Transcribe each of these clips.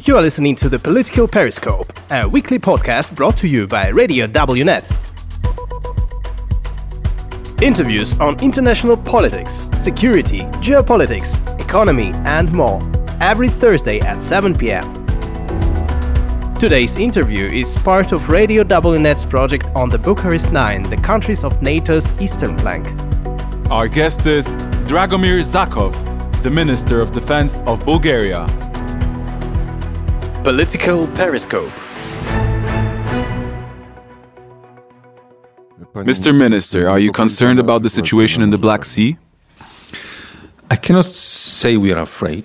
You are listening to the Political Periscope, a weekly podcast brought to you by Radio WNet. Interviews on international politics, security, geopolitics, economy, and more, every Thursday at 7 pm. Today's interview is part of Radio WNet's project on the Bucharest 9, the countries of NATO's eastern flank. Our guest is Dragomir Zakov, the Minister of Defense of Bulgaria. Political Periscope. Mr. Minister, are you concerned about the situation in the Black Sea? I cannot say we are afraid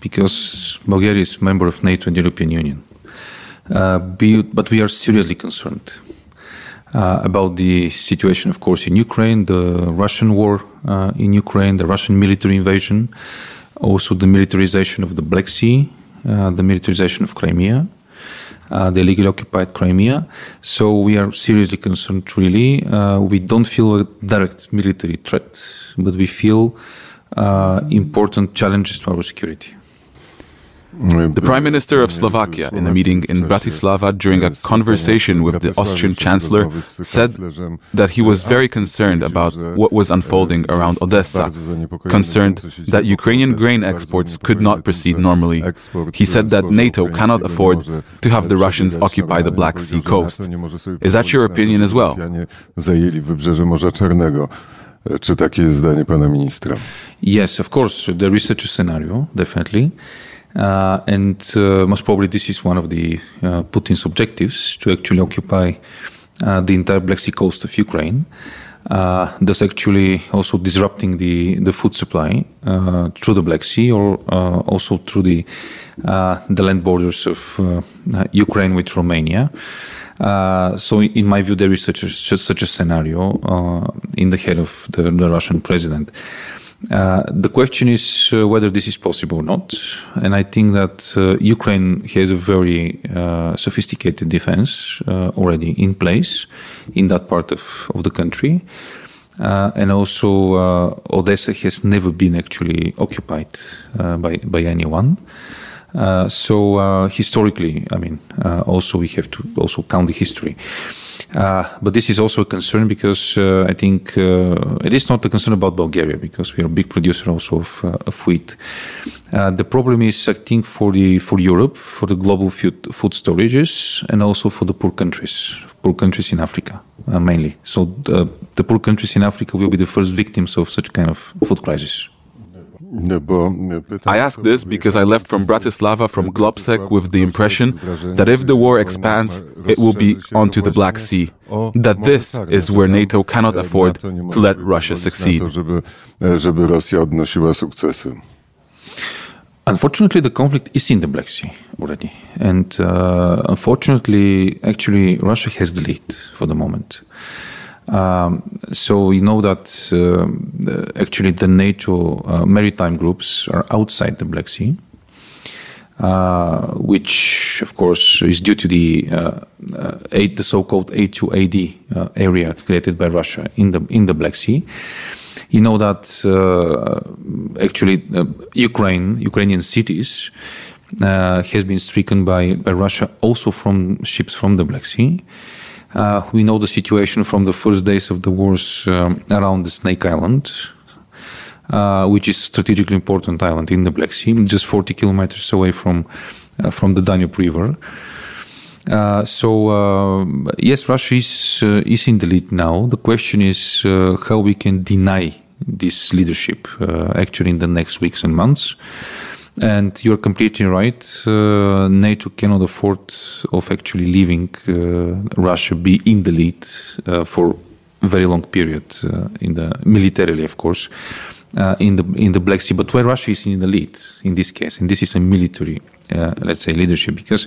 because Bulgaria is a member of NATO and the European Union. Uh, but we are seriously concerned uh, about the situation, of course, in Ukraine, the Russian war uh, in Ukraine, the Russian military invasion, also the militarization of the Black Sea, the militarization of Crimea, uh, the illegally occupied Crimea. So we are seriously concerned, really. Uh, we don't feel a direct military threat, but we feel important challenges to our security. The Prime Minister of Slovakia, in a meeting in Bratislava during a conversation with the Austrian Chancellor, said that he was very concerned about what was unfolding around Odessa, concerned that Ukrainian grain exports could not proceed normally. He said that NATO cannot afford to have the Russians occupy the Black Sea coast. Is that your opinion as well? Yes, of course, there is such a scenario, definitely. Uh, and uh, most probably this is one of the uh, Putin's objectives to actually occupy uh, the entire Black Sea coast of Ukraine, uh, thus actually also disrupting the, the food supply uh, through the Black Sea or also through the, the land borders of Ukraine with Romania. so, in my view, there is such a, such a scenario in the head of the, the Russian president. Uh, the question is uh, whether this is possible or not. And I think that uh, Ukraine has a very uh, sophisticated defense uh, already in place in that part of, of the country. and also, Odessa has never been actually occupied by, by anyone. so historically, I mean, also we have to also count the history. Uh, but this is also a concern because uh, I think uh, it is not a concern about Bulgaria because we are a big producer also of, uh, of wheat. Uh, the problem is, I think, for the for Europe, for the global food, food storages, and also for the poor countries, poor countries in Africa mainly. So the poor countries in Africa will be the first victims of such kind of food crisis. I ask this because I left from Bratislava from Globsec with the impression that if the war expands, it will be onto the Black Sea, that this is where NATO cannot afford to let Russia succeed. Unfortunately, the conflict is in the Black Sea already. And uh, unfortunately, actually, Russia has the lead for the moment. Um, so we know that uh, actually the NATO uh, maritime groups are outside the Black Sea, uh, which of course is due to the uh, uh, the so-called A2AD uh, area created by Russia in the in the Black Sea. You know that actually Ukraine, Ukrainian cities. has been stricken by, by Russia also from ships from the Black Sea. Uh, we know the situation from the first days of the wars um, around the Snake Island, uh, which is strategically important island in the Black Sea, just 40 kilometers away from uh, from the Danube River. Uh, so uh, yes, Russia is uh, is in the lead now. The question is how we can deny this leadership actually in the next weeks and months. And you're completely right. Uh, NATO cannot afford of actually leaving uh, Russia be in the lead uh, for a very long period uh, in the militarily, of course, uh, in the in the Black Sea. But where Russia is in the lead in this case, and this is a military, uh, let's say, leadership, because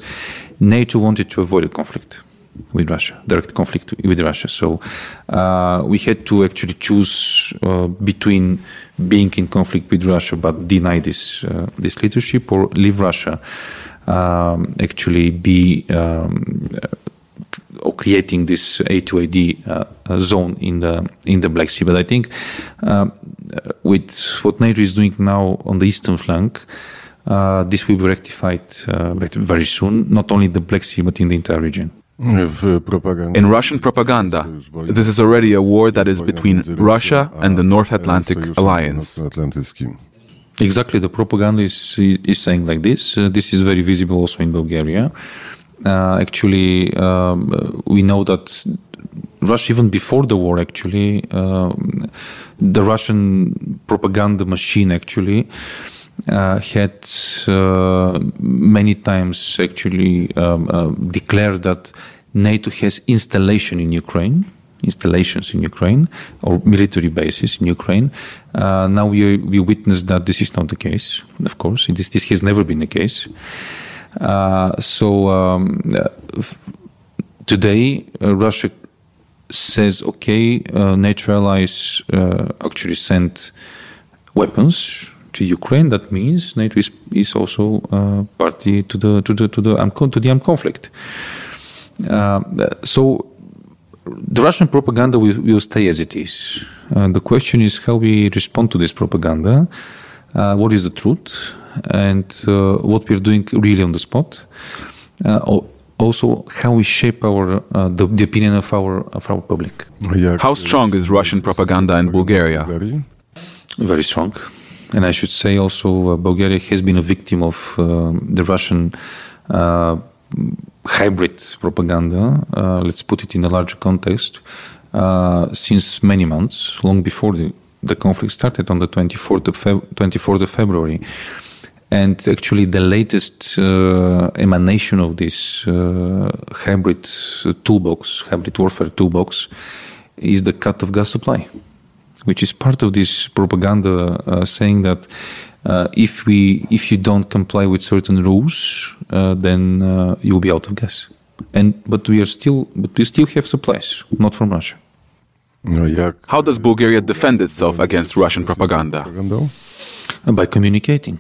NATO wanted to avoid a conflict with Russia, direct conflict with Russia. So uh, we had to actually choose uh, between being in conflict with Russia but deny this uh, this leadership, or leave Russia um, actually be. Um, or creating this A2AD uh, zone in the in the Black Sea, but I think um, with what NATO is doing now on the eastern flank, Uh, this will be rectified uh, very soon, not only the Black Sea, but in the entire region. In Russian propaganda, this is already a war that is between Russia and the North Atlantic Alliance. Exactly, the propaganda is, is saying like this. Uh, this is very visible also in Bulgaria. Uh, actually, um, we know that Russia, even before the war, actually, um, the Russian propaganda machine actually uh, had uh, many times actually um, uh, declared that NATO has installation in Ukraine, installations in Ukraine or military bases in Ukraine. Uh, now we, we witness that this is not the case. Of course, this, this has never been the case. Uh, so um, today, Russia says, okay, NATO allies actually sent weapons to Ukraine, that means NATO is, is also uh, party to the to the to the um, to the armed conflict. Uh, so the Russian propaganda will, will stay as it is. Uh, the question is how we respond to this propaganda. Uh, what is the truth, and uh, what we're doing really on the spot. Uh, also, how we shape our the, the opinion of our of our public. How strong is Russian propaganda in Bulgaria? Very strong. And I should say also, uh, Bulgaria has been a victim of uh, the Russian uh, hybrid propaganda. Uh, let's put it in a larger context. Uh, since many months, long before the, the conflict started on the 24th of, Feb- 24th of February. And actually, the latest uh, emanation of this hybrid toolbox, hybrid warfare toolbox, is the cut of gas supply which is part of this propaganda uh, saying that uh, if we if you don't comply with certain rules, uh, then uh, you will be out of gas. And but we are still but we still have supplies, not from Russia. How does Bulgaria defend itself against Russian propaganda? By communicating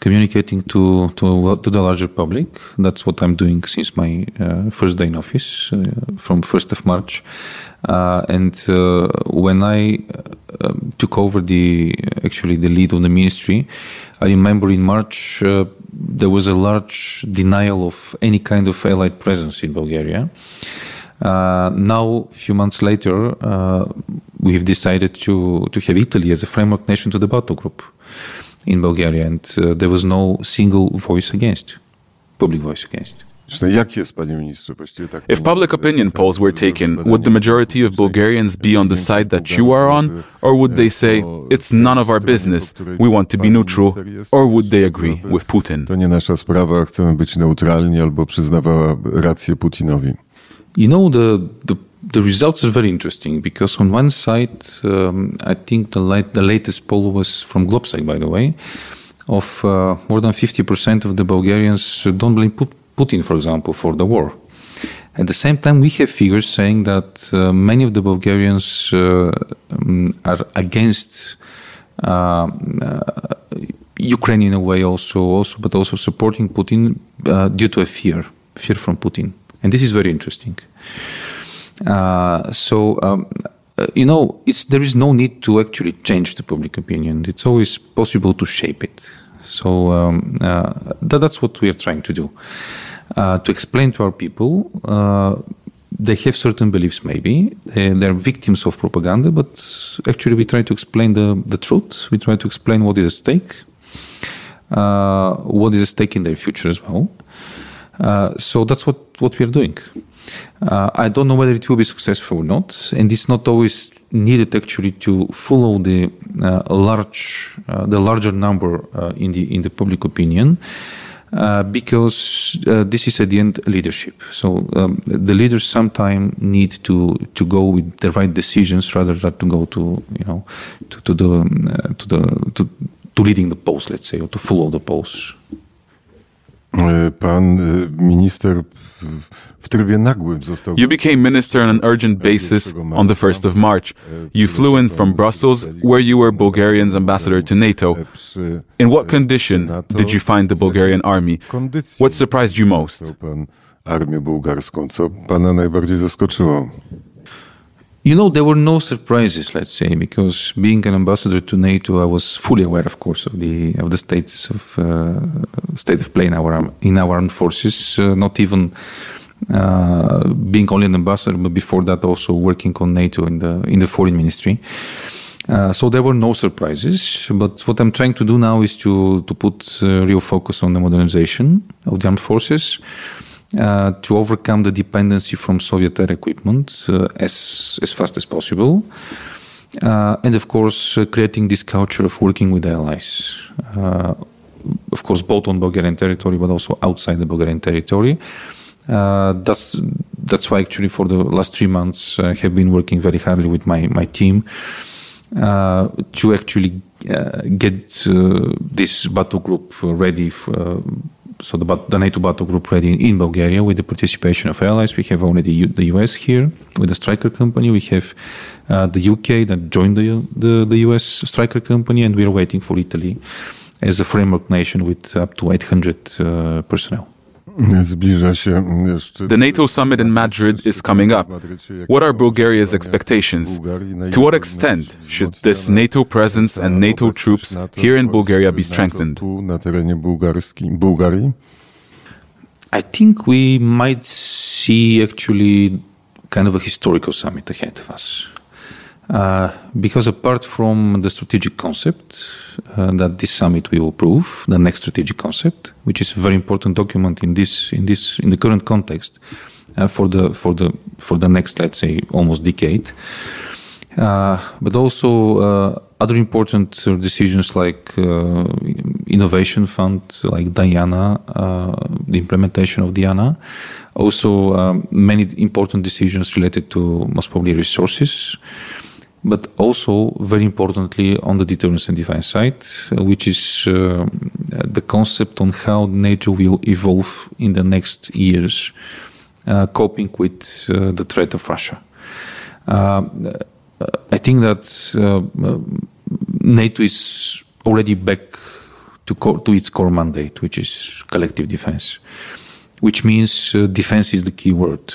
communicating to to to the larger public. That's what I'm doing since my uh, first day in office, uh, from first of March. Uh, and uh, when I uh, took over the actually the lead of the ministry, I remember in March uh, there was a large denial of any kind of allied presence in Bulgaria. now, a few months later, we've decided to to have Italy as a framework nation to the battle group in Bulgaria, and uh, there was no single voice against, public voice against. If public opinion polls were taken, would the majority of Bulgarians be on the side that you are on, or would they say, it's none of our business, we want to be neutral, or would they agree with Putin? You know, the, the the results are very interesting because on one side, um, I think the, light, the latest poll was from Globsec, by the way, of uh, more than 50% of the Bulgarians don't blame Putin, for example, for the war. At the same time, we have figures saying that uh, many of the Bulgarians uh, um, are against uh, uh, Ukraine in a way, also, also, but also supporting Putin uh, due to a fear, fear from Putin, and this is very interesting. Uh, so um, uh, you know, there is no need to actually change the public opinion. It's always possible to shape it. So um, uh, that, that's what we are trying to do. Uh, to explain to our people, uh, they have certain beliefs maybe, they, they're victims of propaganda, but actually we try to explain the, the truth. We try to explain what is at stake, uh, what is at stake in their future as well. so that's what, what we are doing. Uh, I don't know whether it will be successful or not, and it's not always needed actually to follow the uh, large, uh, the larger number uh, in the in the public opinion, uh, because uh, this is at the end leadership. So um, the leaders sometimes need to to go with the right decisions rather than to go to you know to, to the to the to, to leading the polls, let's say, or to follow the polls. Pan minister w trybie nagłym został. You became minister on an urgent basis on the 1st of March. You flew in from Brussels, where you were Bulgarian's ambassador to NATO. In what condition did you find the Bulgarian army? What surprised you most? armię bułgarską, co pana najbardziej zaskoczyło? You know, there were no surprises, let's say, because being an ambassador to NATO, I was fully aware, of course, of the of the status of uh, state of play in our in our armed forces. Uh, not even uh, being only an ambassador, but before that, also working on NATO in the in the foreign ministry. Uh, so there were no surprises. But what I'm trying to do now is to to put uh, real focus on the modernization of the armed forces uh, to overcome the dependency from Soviet era equipment uh, as, as fast as possible. Uh, and of course, uh, creating this culture of working with allies. Uh, of course, both on Bulgarian territory, but also outside the Bulgarian territory. Uh, that's that's why actually for the last three months I have been working very hardly with my my team to actually get this battle group ready. For, so the, the, NATO battle group ready in Bulgaria with the participation of allies. We have already U the US here with the Stryker company. We have uh, the UK that joined the, the, the US Stryker company, and we are waiting for Italy as a framework nation with up to 800 uh, personnel. The NATO summit in Madrid is coming up. What are Bulgaria's expectations? To what extent should this NATO presence and NATO troops here in Bulgaria be strengthened? I think we might see actually kind of a historical summit ahead of us. Uh, because apart from the strategic concept uh, that this summit will approve, the next strategic concept, which is a very important document in this in this in the current context uh, for the for the for the next let's say almost decade, uh, but also uh, other important decisions like innovation fund, like Diana, the implementation of Diana, also um, many important decisions related to most probably resources but also very importantly on the deterrence and defense side, uh, which is uh, the concept on how NATO will evolve in the next years, uh, coping with uh, the threat of Russia. Uh, I think that uh, NATO is already back to, to its core mandate, which is collective defense, which means defense is the key word.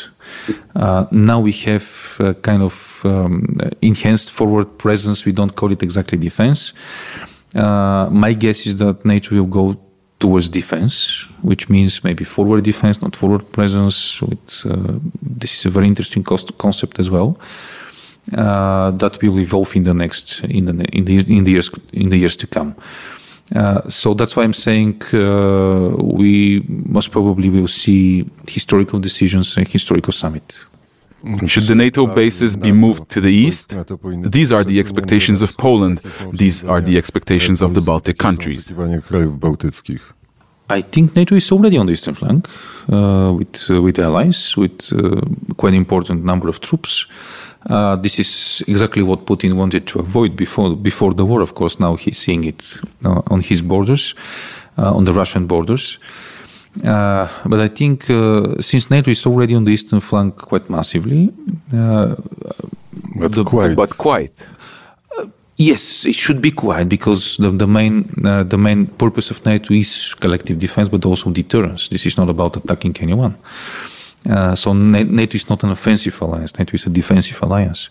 Uh, now we have uh, kind of um, enhanced forward presence. We don't call it exactly defense. Uh, my guess is that NATO will go towards defense, which means maybe forward defense, not forward presence. With, uh, this is a very interesting concept as well. Uh, that will evolve in the next in the in the in the years in the years to come. Uh, so that's why I'm saying uh, we most probably will see historical decisions and historical summit. Should the NATO bases be moved to the east? These are the expectations of Poland. These are the expectations of the Baltic countries. I think NATO is already on the eastern flank uh, with uh, with allies, with uh, quite an important number of troops. Uh, this is exactly what Putin wanted to avoid before before the war. Of course, now he's seeing it uh, on his borders, uh, on the Russian borders. Uh, but I think uh, since NATO is already on the eastern flank quite massively, uh, but, the, quite. but quite. Yes, it should be quiet because the, the main the main purpose of NATO is collective defense, but also deterrence. This is not about attacking anyone. Uh, so NATO is not an offensive alliance. NATO is a defensive alliance.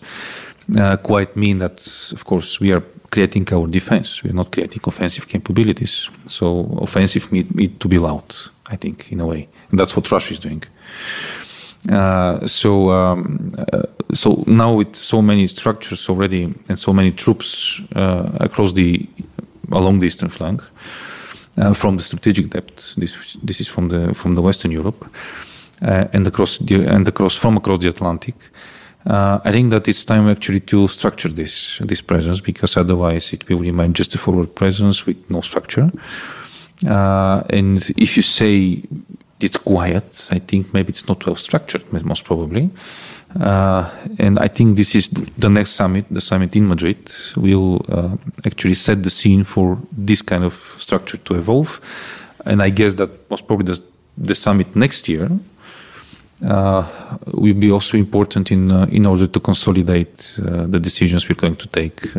Uh, quite mean that, of course, we are creating our defense. We are not creating offensive capabilities. So offensive need, need to be loud, I think, in a way. And that's what Russia is doing. Uh, so um, uh, so now with so many structures already and so many troops uh, across the along the eastern flank uh, from the strategic depth this this is from the from the western Europe and across the, and across from across the Atlantic. Uh, I think that it's time actually to structure this this presence because otherwise it will remain just a forward presence with no structure. Uh, and if you say it's quiet, I think maybe it's not well structured, most probably. Uh, and I think this is the next summit, the summit in Madrid, will uh, actually set the scene for this kind of structure to evolve. And I guess that most probably the, the summit next year uh, will be also important in uh, in order to consolidate uh, the decisions we're going to take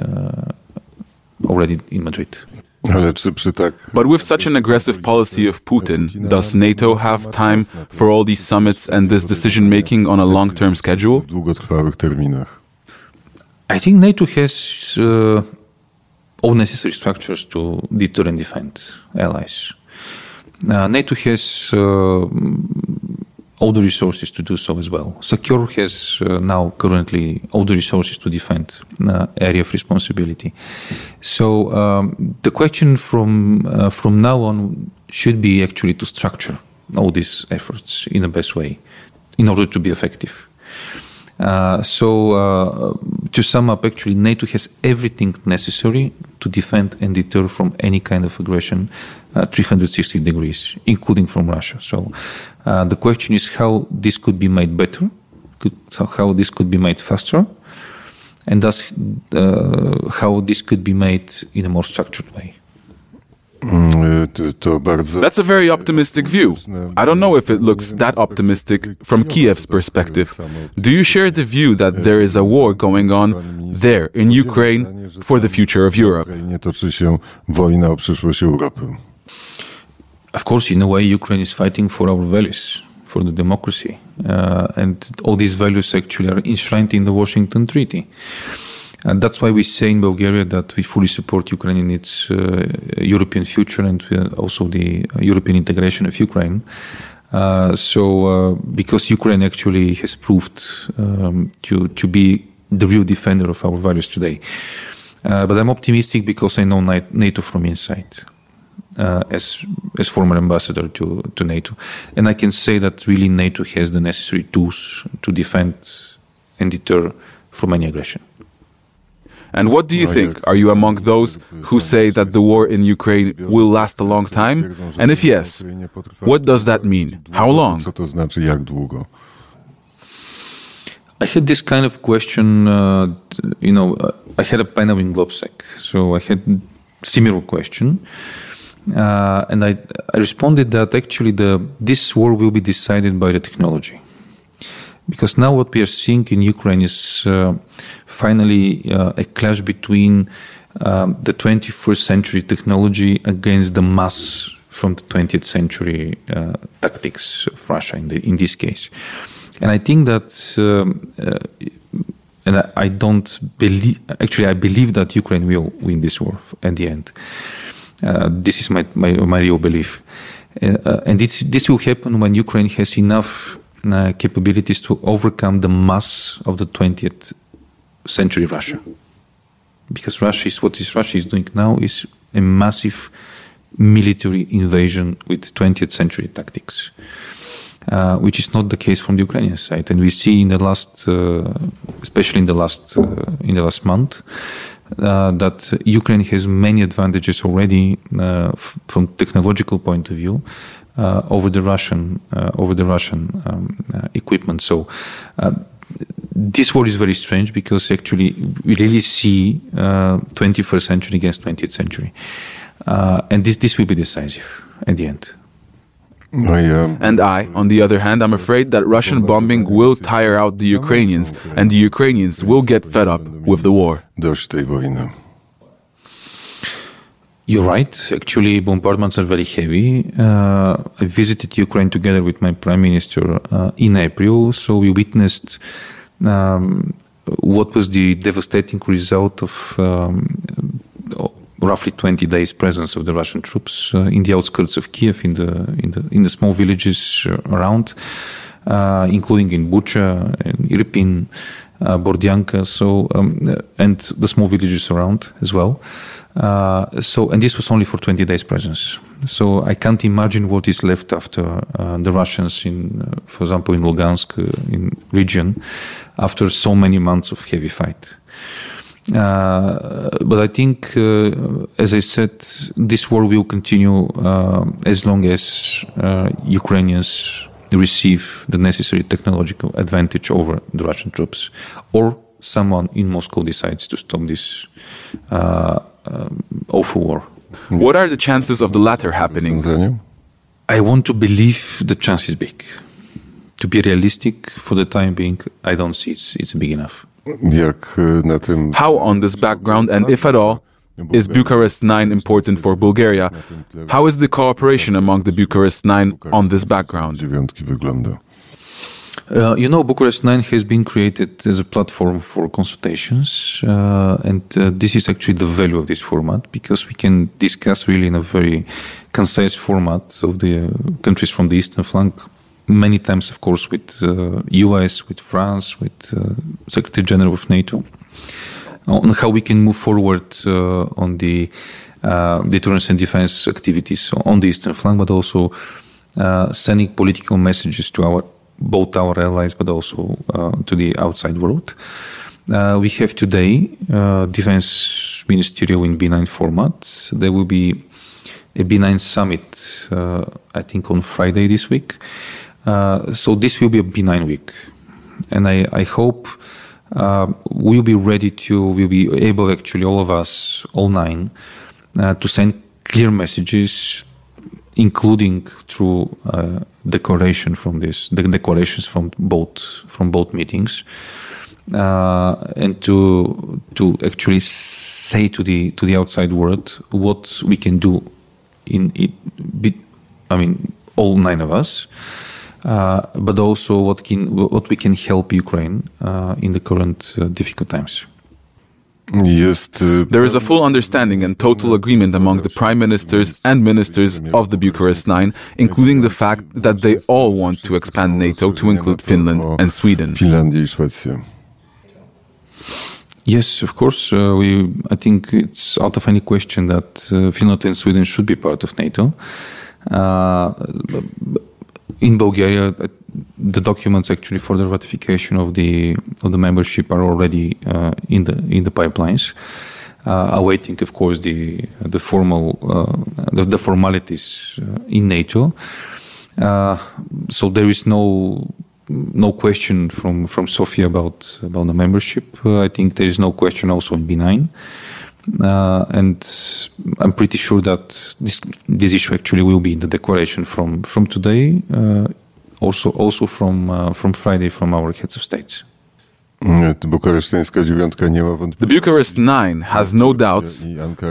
already in Madrid. But with such an aggressive policy of Putin, does NATO have time for all these summits and this decision making on a long term schedule? I think NATO has uh, all necessary structures to deter and defend allies. Uh, NATO has uh, all the resources to do so as well. SACEUR has uh, now currently all the resources to defend uh, area of responsibility. So um, the question from uh, from now on should be actually to structure all these efforts in the best way in order to be effective. Uh, so, uh, to sum up, actually, NATO has everything necessary to defend and deter from any kind of aggression uh, 360 degrees, including from Russia. So, uh, the question is how this could be made better, could, so how this could be made faster, and thus uh, how this could be made in a more structured way. That's a very optimistic view. I don't know if it looks that optimistic from Kiev's perspective. Do you share the view that there is a war going on there in Ukraine for the future of Europe? Of course, in a way, Ukraine is fighting for our values, for the democracy. Uh, and all these values actually are enshrined in the Washington Treaty. And that's why we say in Bulgaria that we fully support Ukraine in its uh, European future and uh, also the European integration of Ukraine. Uh, so, uh, because Ukraine actually has proved um, to, to be the real defender of our values today. Uh, but I'm optimistic because I know NATO from inside. Uh, as as former ambassador to, to NATO, and I can say that really NATO has the necessary tools to defend and deter from any aggression. And what do you think? Are you among those who say that the war in Ukraine will last a long time? And if yes, what does that mean? How long? I had this kind of question, uh, you know, uh, I had a panel in Globsec, so I had similar question. Uh, and I, I responded that actually the this war will be decided by the technology because now what we are seeing in Ukraine is uh, finally uh, a clash between um, the 21st century technology against the mass from the 20th century uh, tactics of Russia in, the, in, this case. And I think that, um, uh, and I, I, don't believe, actually, I believe that Ukraine will win this war at the end. Uh, this is my, my, my real belief. Uh, and this, this will happen when Ukraine has enough uh, capabilities to overcome the mass of the 20th century Russia. Because Russia is what is Russia is doing now is a massive military invasion with 20th century tactics, uh, which is not the case from the Ukrainian side. And we see in the last, uh, especially in the last uh, in the last month, uh, that Ukraine has many advantages already uh, from technological point of view, over the Russian uh, over the Russian um, uh, equipment. So this war is very strange because actually we really see 21st century against 20th century, and this this will be decisive at the end. And I, on the other hand, I'm afraid that Russian bombing will tire out the Ukrainians, and the Ukrainians will get fed up with the war. You're right. Actually, bombardments are very heavy. Uh, I visited Ukraine together with my prime minister uh, in April, so we witnessed um, what was the devastating result of um, roughly 20 days presence of the Russian troops uh, in the outskirts of Kiev, in the in the in the small villages around, uh, including in Bucha and Irpin, uh, Bordyanka, so um, and the small villages around as well. Uh, so, and this was only for 20 days presence. So I can't imagine what is left after uh, the Russians in, uh, for example, in Lugansk uh, in region, after so many months of heavy fight. Uh, but I think, as I said, this war will continue as long as Ukrainians receive the necessary technological advantage over the Russian troops, or someone in Moscow decides to stop this uh, um, awful war. What are the chances of the latter happening? I want to believe the chance is big. To be realistic, for the time being, I don't see it's, it's big enough. How, on this background, and if at all, is Bucharest 9 important for Bulgaria? How is the cooperation among the Bucharest 9 on this background? Uh, you know, Bucharest 9 has been created as a platform for consultations, uh, and uh, this is actually the value of this format because we can discuss really in a very concise format of the countries from the eastern flank. Many times, of course, with the US, uh, with France, with uh, Secretary General of NATO, on how we can move forward uh, on the deterrence and defense activities on the eastern flank, but also sending political messages to our both our allies but also uh, to the outside world. Uh, we have today uh, defense ministerial in B9 format. There will be a B9 summit, I think, on Friday this week. so this will be a B9 week, and I, I hope uh, we'll be ready to, we'll be able actually, all of us, all nine, uh, to send clear messages including through uh, declaration from this, the declarations from both from both meetings, uh, and to to actually say to the to the outside world what we can do in it. I mean, all nine of us. Uh, but also what can what we can help Ukraine uh, in the current uh, difficult times. There is a full understanding and total agreement among the prime ministers and ministers of the Bucharest Nine, including the fact that they all want to expand NATO to include Finland and Sweden. Yes, of course. Uh, we. I think it's out of any question that uh, Finland and Sweden should be part of NATO. Uh, in Bulgaria, uh, the documents actually for the ratification of the of the membership are already uh, in the in the pipelines, uh, awaiting, of course, the the formal uh, the, the, formalities uh, in NATO. So there is no no question from from Sofia about about the membership. I think there is no question also in B9. Uh, and I'm pretty sure that this this issue actually will be in the declaration from from today, uh, also also from uh, from Friday from our heads of states. The Bucharest Nine has no doubts.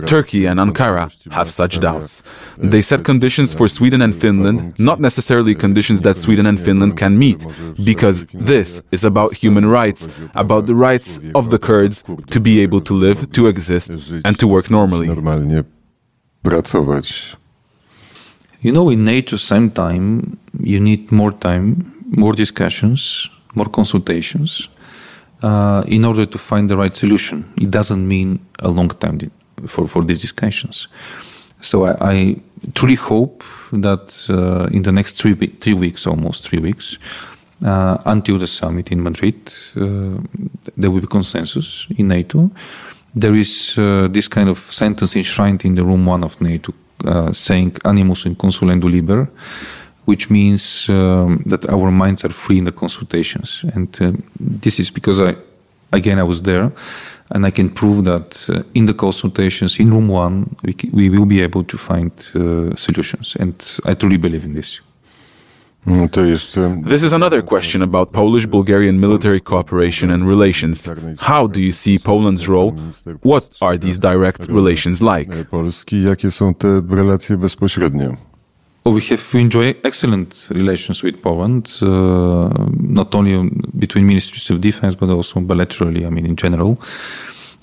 Turkey and Ankara have such doubts. They set conditions for Sweden and Finland, not necessarily conditions that Sweden and Finland can meet, because this is about human rights, about the rights of the Kurds to be able to live, to exist, and to work normally. You know, in NATO, same time, you need more time, more discussions, more consultations uh, in order to find the right solution. It doesn't mean a long time for, for these discussions. So I, I truly hope that uh, in the next three, three weeks, almost three weeks, uh, until the summit in Madrid, uh, there will be consensus in NATO. There is uh, this kind of sentence enshrined in the room one of NATO saying animus in consulendo liber, which means um, that our minds are free in the consultations. And uh, this is because I, again, I was there, and I can prove that uh, in the consultations in room one, we, we will be able to find uh, solutions. And I truly believe in this. This is another question about Polish Bulgarian military cooperation and relations. How do you see Poland's role? What are these direct relations like? We have enjoyed excellent relations with Poland, uh, not only between ministries of defense, but also bilaterally, I mean, in general,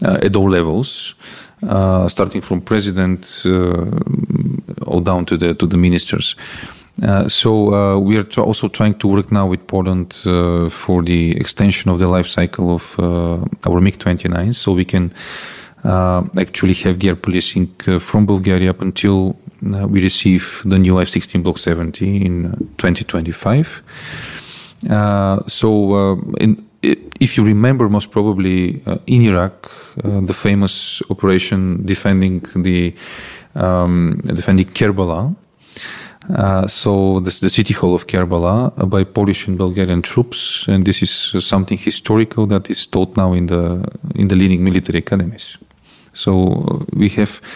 uh, at all levels, uh, starting from president uh, all down to the, to the ministers. Uh, so uh, we are also trying to work now with Poland for the extension of the life cycle of our MiG-29, so we can actually have the air policing from Bulgaria up until uh, we receive the new F-16 Block 70 in uh, 2025. Uh, so, in, if you remember, most probably in Iraq, the famous operation defending the um, defending Kerbala. Uh, so this the city hall of Kerbala uh, by Polish and Bulgarian troops, and this is uh, something historical that is taught now in the in the leading military academies. So we have uh,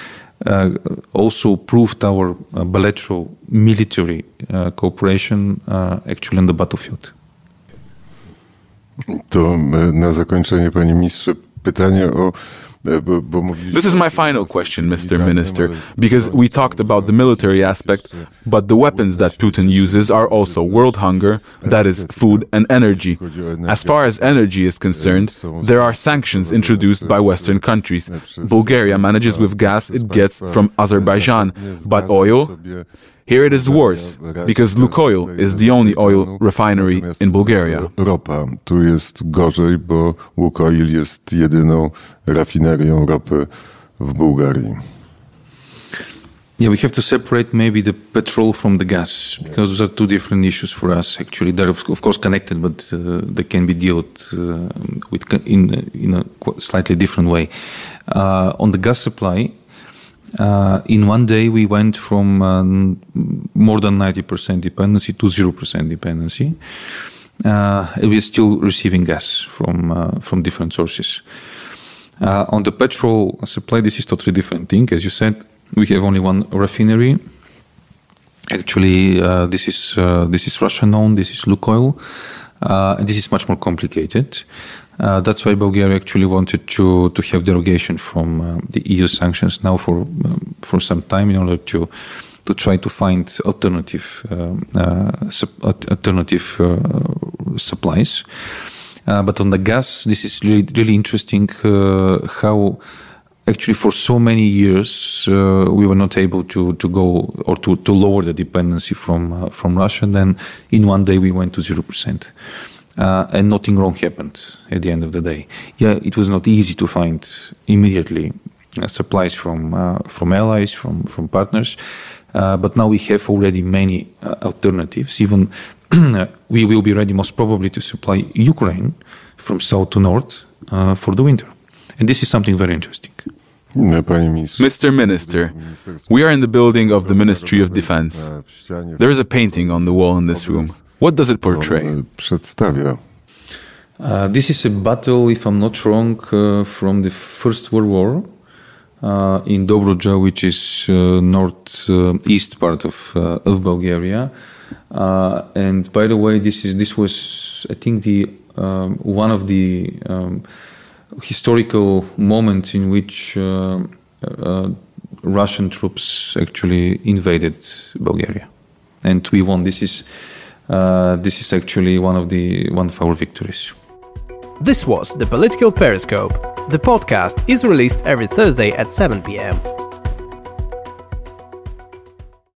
also proved our uh, bilateral military uh, cooperation actually on the battlefield. To na zakończenie, panie ministrze, pytanie o This is my final question, Mr. Minister, because we talked about the military aspect, but the weapons that Putin uses are also world hunger, that is, food and energy. As far as energy is concerned, there are sanctions introduced by Western countries. Bulgaria manages with gas it gets from Azerbaijan, but oil? Here it is worse, because Lukoil is the only oil refinery in Bulgaria. Ropa. Tu jest gorzej, bo Lukoil jest jedyną rafinerią ropy w Bułgarii. Yeah, we have to separate maybe the petrol from the gas because those are two different issues for us. Actually, they're of course connected, but uh, they can be dealt uh, with in in a slightly different way. Uh, on the gas supply, uh, in one day we went from um, more than ninety percent dependency to zero percent dependency. Uh, we're still receiving gas from uh, from different sources. on the petrol supply, this is totally different thing, as you said we have only one refinery. Actually, uh, this is uh, this is Russian owned. This is Lukoil. Uh, this is much more complicated. Uh, that's why Bulgaria actually wanted to to have derogation from uh, the EU sanctions now for um, for some time in order to to try to find alternative um, uh, alternative supplies. but on the gas, this is really really interesting how actually for so many years uh, we were not able to to go or to, to lower the dependency from uh, from Russia. And Then in one day we went to zero percent, uh, and nothing wrong happened at the end of the day. Yeah, it was not easy to find immediately uh, supplies from uh, from allies from from partners, uh, but now we have already many alternatives. Even we will be ready most probably to supply Ukraine from south to north for the winter. And this is something very interesting. Mr. Minister, we are in the building of the Ministry of Defense. There is a painting on the wall in this room. What does it portray? Uh, this is a battle, if I'm not wrong, uh, from the First World War uh, in Dobruja, which is uh, northeast uh, part of, uh, of Bulgaria. and by the way, this is this was, I think, the um, one of the um, historical moments in which uh, uh, Russian troops actually invaded Bulgaria, and we won. This is uh, this is actually one of the one of our victories. This was the Political Periscope. The podcast is released every Thursday at 7 p.m.